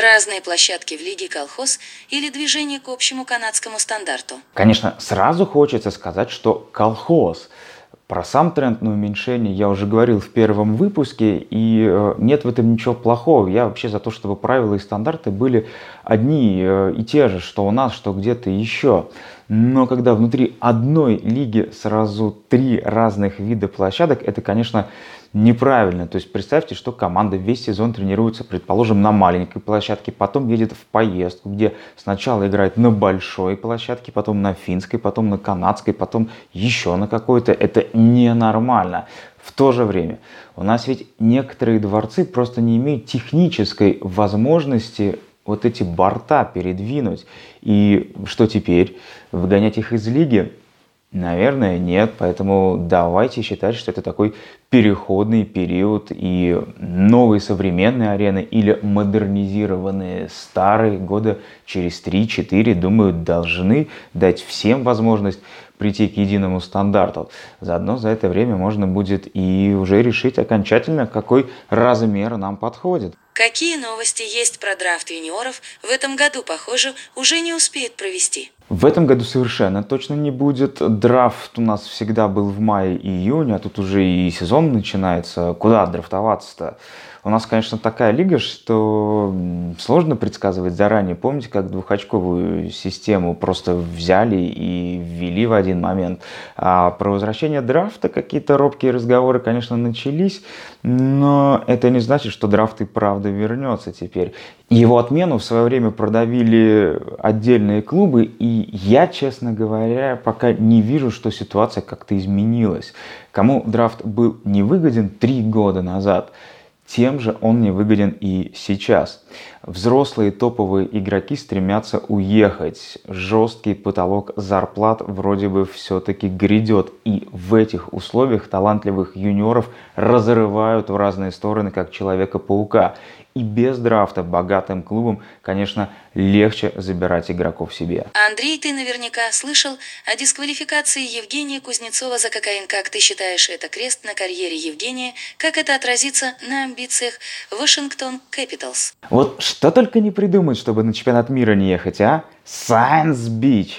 Разные площадки в Лиге колхоз или движение к общему канадскому стандарту? Конечно, сразу хочется сказать, что колхоз. Про сам тренд на уменьшение я уже говорил в первом выпуске, и э, нет в этом ничего плохого. Я вообще за то, чтобы правила и стандарты были одни э, и те же, что у нас, что где-то еще. Но когда внутри одной лиги сразу три разных вида площадок, это, конечно, неправильно. То есть представьте, что команда весь сезон тренируется, предположим, на маленькой площадке, потом едет в поездку, где сначала играет на большой площадке, потом на финской, потом на канадской, потом еще на какой-то. Это ненормально. В то же время у нас ведь некоторые дворцы просто не имеют технической возможности вот эти борта передвинуть. И что теперь? Выгонять их из лиги? Наверное, нет. Поэтому давайте считать, что это такой переходный период и новые современные арены или модернизированные старые года через 3-4, думаю, должны дать всем возможность прийти к единому стандарту. Заодно за это время можно будет и уже решить окончательно, какой размер нам подходит. Какие новости есть про драфт юниоров в этом году, похоже, уже не успеют провести? В этом году совершенно точно не будет. Драфт у нас всегда был в мае и июне, а тут уже и сезон начинается. Куда драфтоваться-то? У нас, конечно, такая лига, что сложно предсказывать заранее. Помните, как двухочковую систему просто взяли и ввели в один момент? А про возвращение драфта какие-то робкие разговоры, конечно, начались, но это не значит, что драфт и правда вернется теперь. Его отмену в свое время продавили отдельные клубы, и я, честно говоря, пока не вижу, что ситуация как-то изменилась. Кому драфт был невыгоден три года назад – тем же он не выгоден и сейчас. Взрослые топовые игроки стремятся уехать. Жесткий потолок зарплат вроде бы все-таки грядет. И в этих условиях талантливых юниоров разрывают в разные стороны, как Человека-паука. И без драфта богатым клубам, конечно, легче забирать игроков себе. Андрей, ты наверняка слышал о дисквалификации Евгения Кузнецова за кокаин. Как ты считаешь, это крест на карьере Евгения? Как это отразится на амбициях Вашингтон Capitals? Вот что только не придумать, чтобы на чемпионат мира не ехать, а? Science Beach.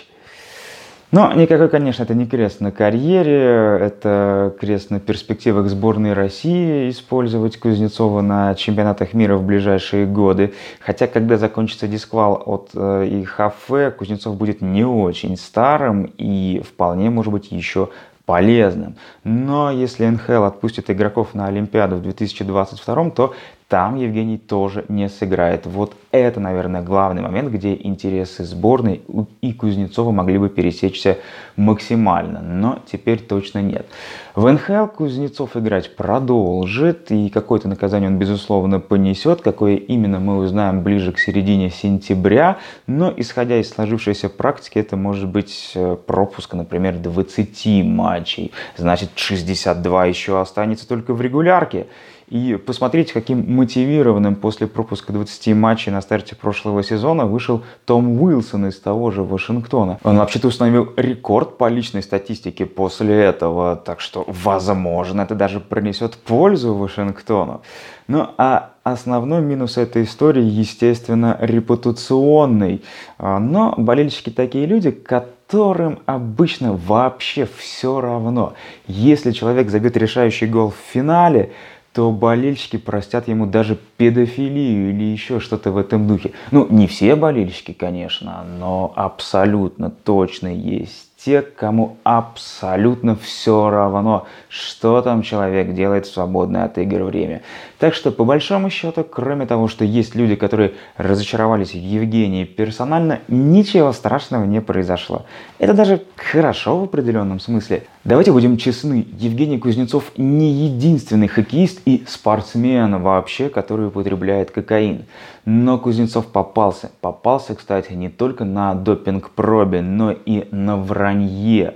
Но никакой, конечно, это не крест на карьере, это крест на перспективах сборной России использовать Кузнецова на чемпионатах мира в ближайшие годы. Хотя, когда закончится дисквал от э, ИХФ, Кузнецов будет не очень старым и вполне, может быть, еще полезным. Но если НХЛ отпустит игроков на Олимпиаду в 2022, то там Евгений тоже не сыграет. Вот это, наверное, главный момент, где интересы сборной и Кузнецова могли бы пересечься максимально, но теперь точно нет. В НХЛ Кузнецов играть продолжит, и какое-то наказание он, безусловно, понесет. Какое именно мы узнаем ближе к середине сентября, но исходя из сложившейся практики, это может быть э, пропуск, например, 20 матчей. Значит, 62 еще останется только в регулярке. И посмотрите, каким мотивированным после пропуска 20 матчей на старте прошлого сезона вышел Том Уилсон из того же Вашингтона. Он вообще-то установил рекорд по личной статистике после этого, так что, возможно, это даже принесет пользу Вашингтону. Ну а основной минус этой истории, естественно, репутационный. А, но болельщики такие люди, которым обычно вообще все равно. Если человек забьет решающий гол в финале, то болельщики простят ему даже педофилию или еще что-то в этом духе. Ну, не все болельщики, конечно, но абсолютно точно есть те, кому абсолютно все равно, что там человек делает в свободное от игр время. Так что, по большому счету, кроме того, что есть люди, которые разочаровались в Евгении персонально, ничего страшного не произошло. Это даже хорошо в определенном смысле. Давайте будем честны, Евгений Кузнецов не единственный хоккеист и спортсмен вообще, который употребляет кокаин. Но Кузнецов попался. Попался, кстати, не только на допинг-пробе, но и на вранье.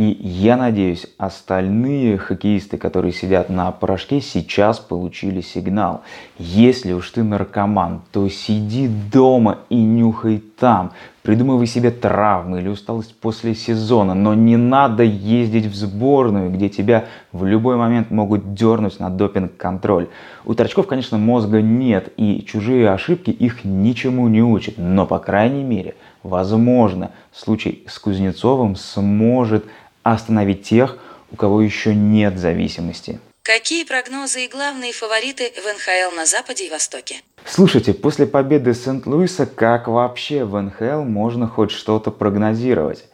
И я надеюсь, остальные хоккеисты, которые сидят на порошке, сейчас получили сигнал. Если уж ты наркоман, то сиди дома и нюхай там. Придумывай себе травмы или усталость после сезона, но не надо ездить в сборную, где тебя в любой момент могут дернуть на допинг-контроль. У торчков, конечно, мозга нет, и чужие ошибки их ничему не учат, но, по крайней мере, возможно, случай с Кузнецовым сможет остановить тех, у кого еще нет зависимости. Какие прогнозы и главные фавориты в НХЛ на Западе и Востоке? Слушайте, после победы Сент-Луиса, как вообще в НХЛ можно хоть что-то прогнозировать?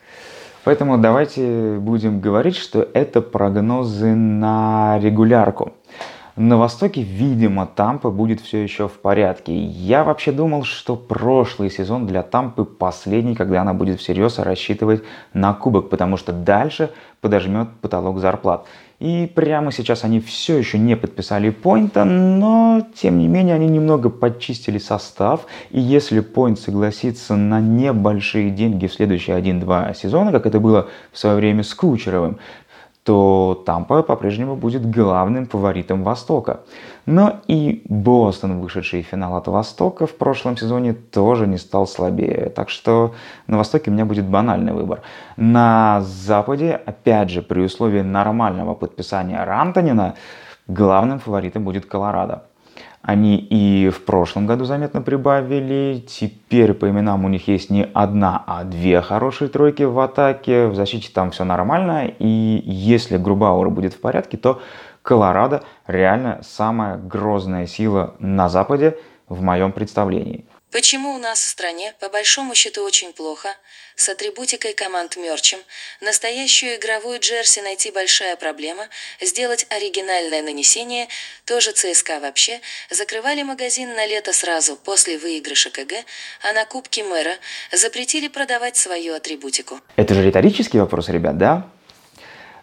Поэтому давайте будем говорить, что это прогнозы на регулярку. На Востоке, видимо, Тампа будет все еще в порядке. Я вообще думал, что прошлый сезон для Тампы последний, когда она будет всерьез рассчитывать на кубок, потому что дальше подожмет потолок зарплат. И прямо сейчас они все еще не подписали Пойнта, но тем не менее они немного подчистили состав. И если Пойнт согласится на небольшие деньги в следующие 1-2 сезона, как это было в свое время с Кучеровым, то Тампа по-прежнему будет главным фаворитом Востока. Но и Бостон, вышедший в финал от Востока в прошлом сезоне, тоже не стал слабее. Так что на Востоке у меня будет банальный выбор. На Западе, опять же, при условии нормального подписания Рантонина, главным фаворитом будет Колорадо. Они и в прошлом году заметно прибавили. Теперь по именам у них есть не одна, а две хорошие тройки в атаке. В защите там все нормально. И если Грубауэр будет в порядке, то Колорадо реально самая грозная сила на Западе в моем представлении. Почему у нас в стране, по большому счету, очень плохо, с атрибутикой команд мерчем, настоящую игровую джерси найти большая проблема, сделать оригинальное нанесение, тоже ЦСКА вообще, закрывали магазин на лето сразу после выигрыша КГ, а на Кубке мэра запретили продавать свою атрибутику. Это же риторический вопрос, ребят, да?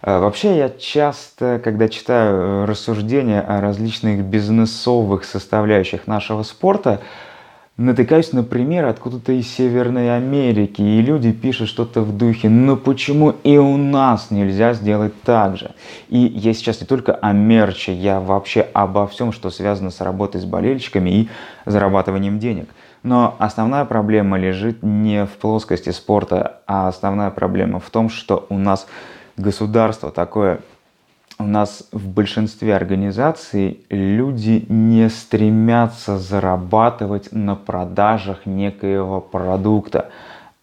Э, вообще я часто, когда читаю э, рассуждения о различных бизнесовых составляющих нашего спорта, натыкаюсь на пример откуда-то из Северной Америки, и люди пишут что-то в духе «Ну почему и у нас нельзя сделать так же?» И я сейчас не только о мерче, я вообще обо всем, что связано с работой с болельщиками и зарабатыванием денег. Но основная проблема лежит не в плоскости спорта, а основная проблема в том, что у нас государство такое у нас в большинстве организаций люди не стремятся зарабатывать на продажах некоего продукта.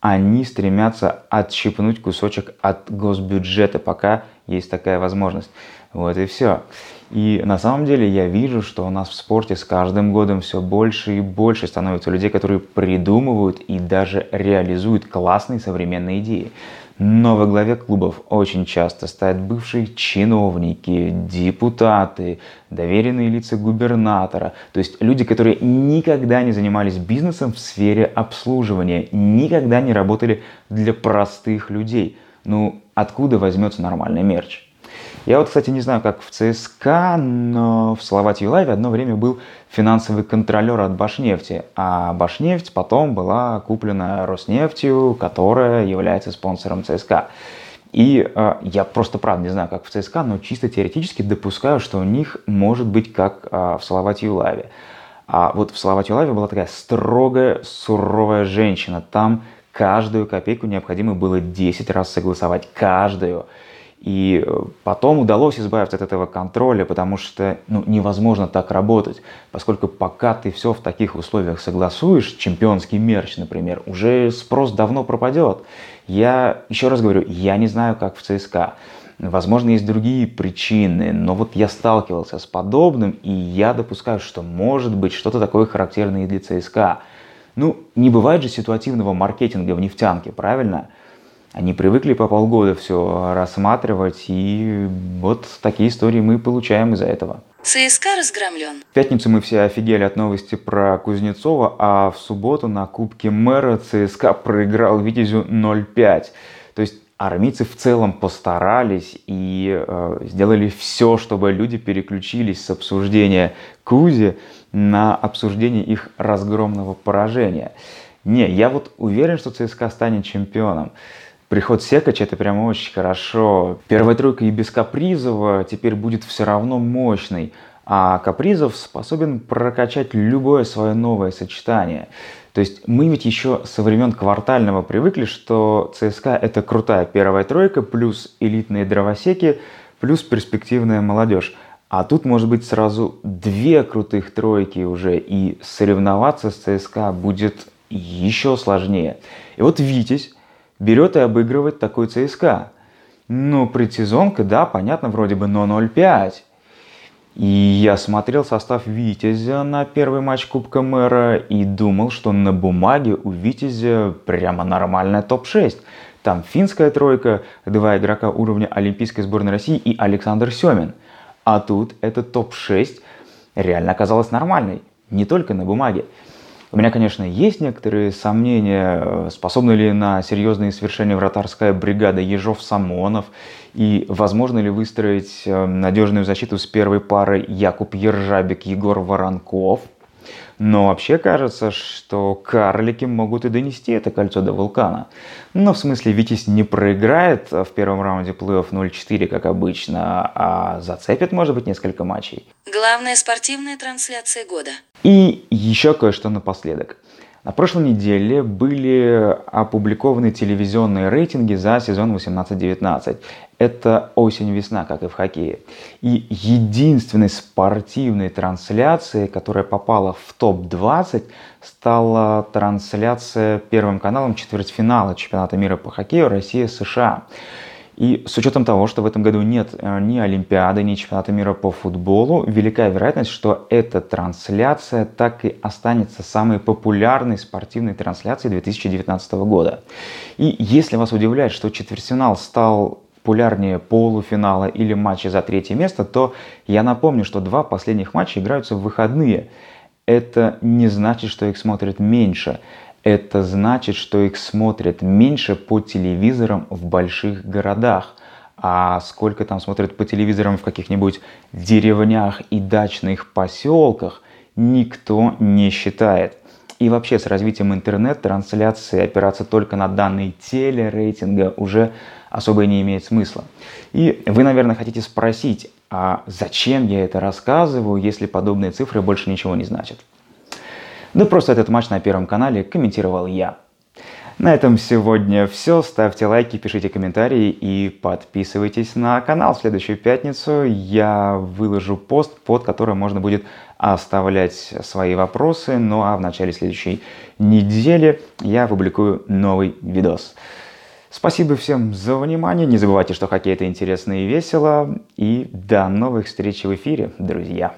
Они стремятся отщипнуть кусочек от госбюджета, пока есть такая возможность. Вот и все. И на самом деле я вижу, что у нас в спорте с каждым годом все больше и больше становится людей, которые придумывают и даже реализуют классные современные идеи. Но во главе клубов очень часто стоят бывшие чиновники, депутаты, доверенные лица губернатора. То есть люди, которые никогда не занимались бизнесом в сфере обслуживания, никогда не работали для простых людей. Ну, откуда возьмется нормальный мерч? Я вот, кстати, не знаю, как в ЦСКА, но в Словатии Лайве одно время был финансовый контролер от Башнефти, а Башнефть потом была куплена Роснефтью, которая является спонсором ЦСКА. И э, я просто правда не знаю, как в ЦСКА, но чисто теоретически допускаю, что у них может быть как э, в Словатии Лайве. А вот в Словатии Лайве была такая строгая, суровая женщина. Там каждую копейку необходимо было 10 раз согласовать. Каждую. И э, потом удалось избавиться от этого контроля, потому что ну, невозможно так работать, поскольку пока ты все в таких условиях согласуешь, чемпионский мерч, например, уже спрос давно пропадет. Я, еще раз говорю, я не знаю, как в ЦСКА. Возможно, есть другие причины, но вот я сталкивался с подобным, и я допускаю, что может быть что-то такое характерное и для ЦСКА. Ну, не бывает же ситуативного маркетинга в нефтянке, правильно? Они привыкли по полгода все рассматривать, и вот такие истории мы получаем из-за этого. ЦСКА разгромлен. В пятницу мы все офигели от новости про Кузнецова, а в субботу на Кубке мэра ЦСКА проиграл Витязю 0-5. То есть армейцы в целом постарались и э, сделали все, чтобы люди переключились с обсуждения Кузи на обсуждение их разгромного поражения. Не, я вот уверен, что ЦСКА станет чемпионом. Приход Секача это прям очень хорошо. Первая тройка и без Капризова теперь будет все равно мощной. а Капризов способен прокачать любое свое новое сочетание. То есть мы ведь еще со времен квартального привыкли, что ЦСКА это крутая первая тройка, плюс элитные дровосеки, плюс перспективная молодежь. А тут может быть сразу две крутых тройки уже, и соревноваться с ЦСКА будет еще сложнее. И вот Витязь берет и обыгрывает такой ЦСКА. Ну, предсезонка, да, понятно, вроде бы, но 0-5. И я смотрел состав Витязя на первый матч Кубка Мэра и думал, что на бумаге у Витязя прямо нормальная топ-6. Там финская тройка, два игрока уровня Олимпийской сборной России и Александр Семин. А тут этот топ-6 реально оказалась нормальной, не только на бумаге. У меня, конечно, есть некоторые сомнения, способна ли на серьезные свершения вратарская бригада Ежов-Самонов, и возможно ли выстроить э, надежную защиту с первой парой Якуб Ержабик-Егор Воронков – но вообще кажется, что карлики могут и донести это кольцо до вулкана. Но в смысле Витязь не проиграет в первом раунде плей-офф 0-4, как обычно, а зацепит, может быть, несколько матчей. Главная спортивная трансляция года. И еще кое-что напоследок. На прошлой неделе были опубликованы телевизионные рейтинги за сезон 18-19. Это осень-весна, как и в хоккее. И единственной спортивной трансляцией, которая попала в топ-20, стала трансляция Первым каналом четвертьфинала чемпионата мира по хоккею Россия-США. И с учетом того, что в этом году нет э, ни Олимпиады, ни чемпионата мира по футболу, велика вероятность, что эта трансляция так и останется самой популярной спортивной трансляцией 2019 года. И если вас удивляет, что четвертьфинал стал популярнее полуфинала или матча за третье место, то я напомню, что два последних матча играются в выходные. Это не значит, что их смотрят меньше это значит, что их смотрят меньше по телевизорам в больших городах. А сколько там смотрят по телевизорам в каких-нибудь деревнях и дачных поселках, никто не считает. И вообще с развитием интернет-трансляции опираться только на данные телерейтинга уже особо не имеет смысла. И вы, наверное, хотите спросить, а зачем я это рассказываю, если подобные цифры больше ничего не значат? Да просто этот матч на Первом канале комментировал я. На этом сегодня все. Ставьте лайки, пишите комментарии и подписывайтесь на канал. В следующую пятницу я выложу пост, под которым можно будет оставлять свои вопросы. Ну а в начале следующей недели я публикую новый видос. Спасибо всем за внимание. Не забывайте, что хоккей это интересно и весело. И до новых встреч в эфире, друзья.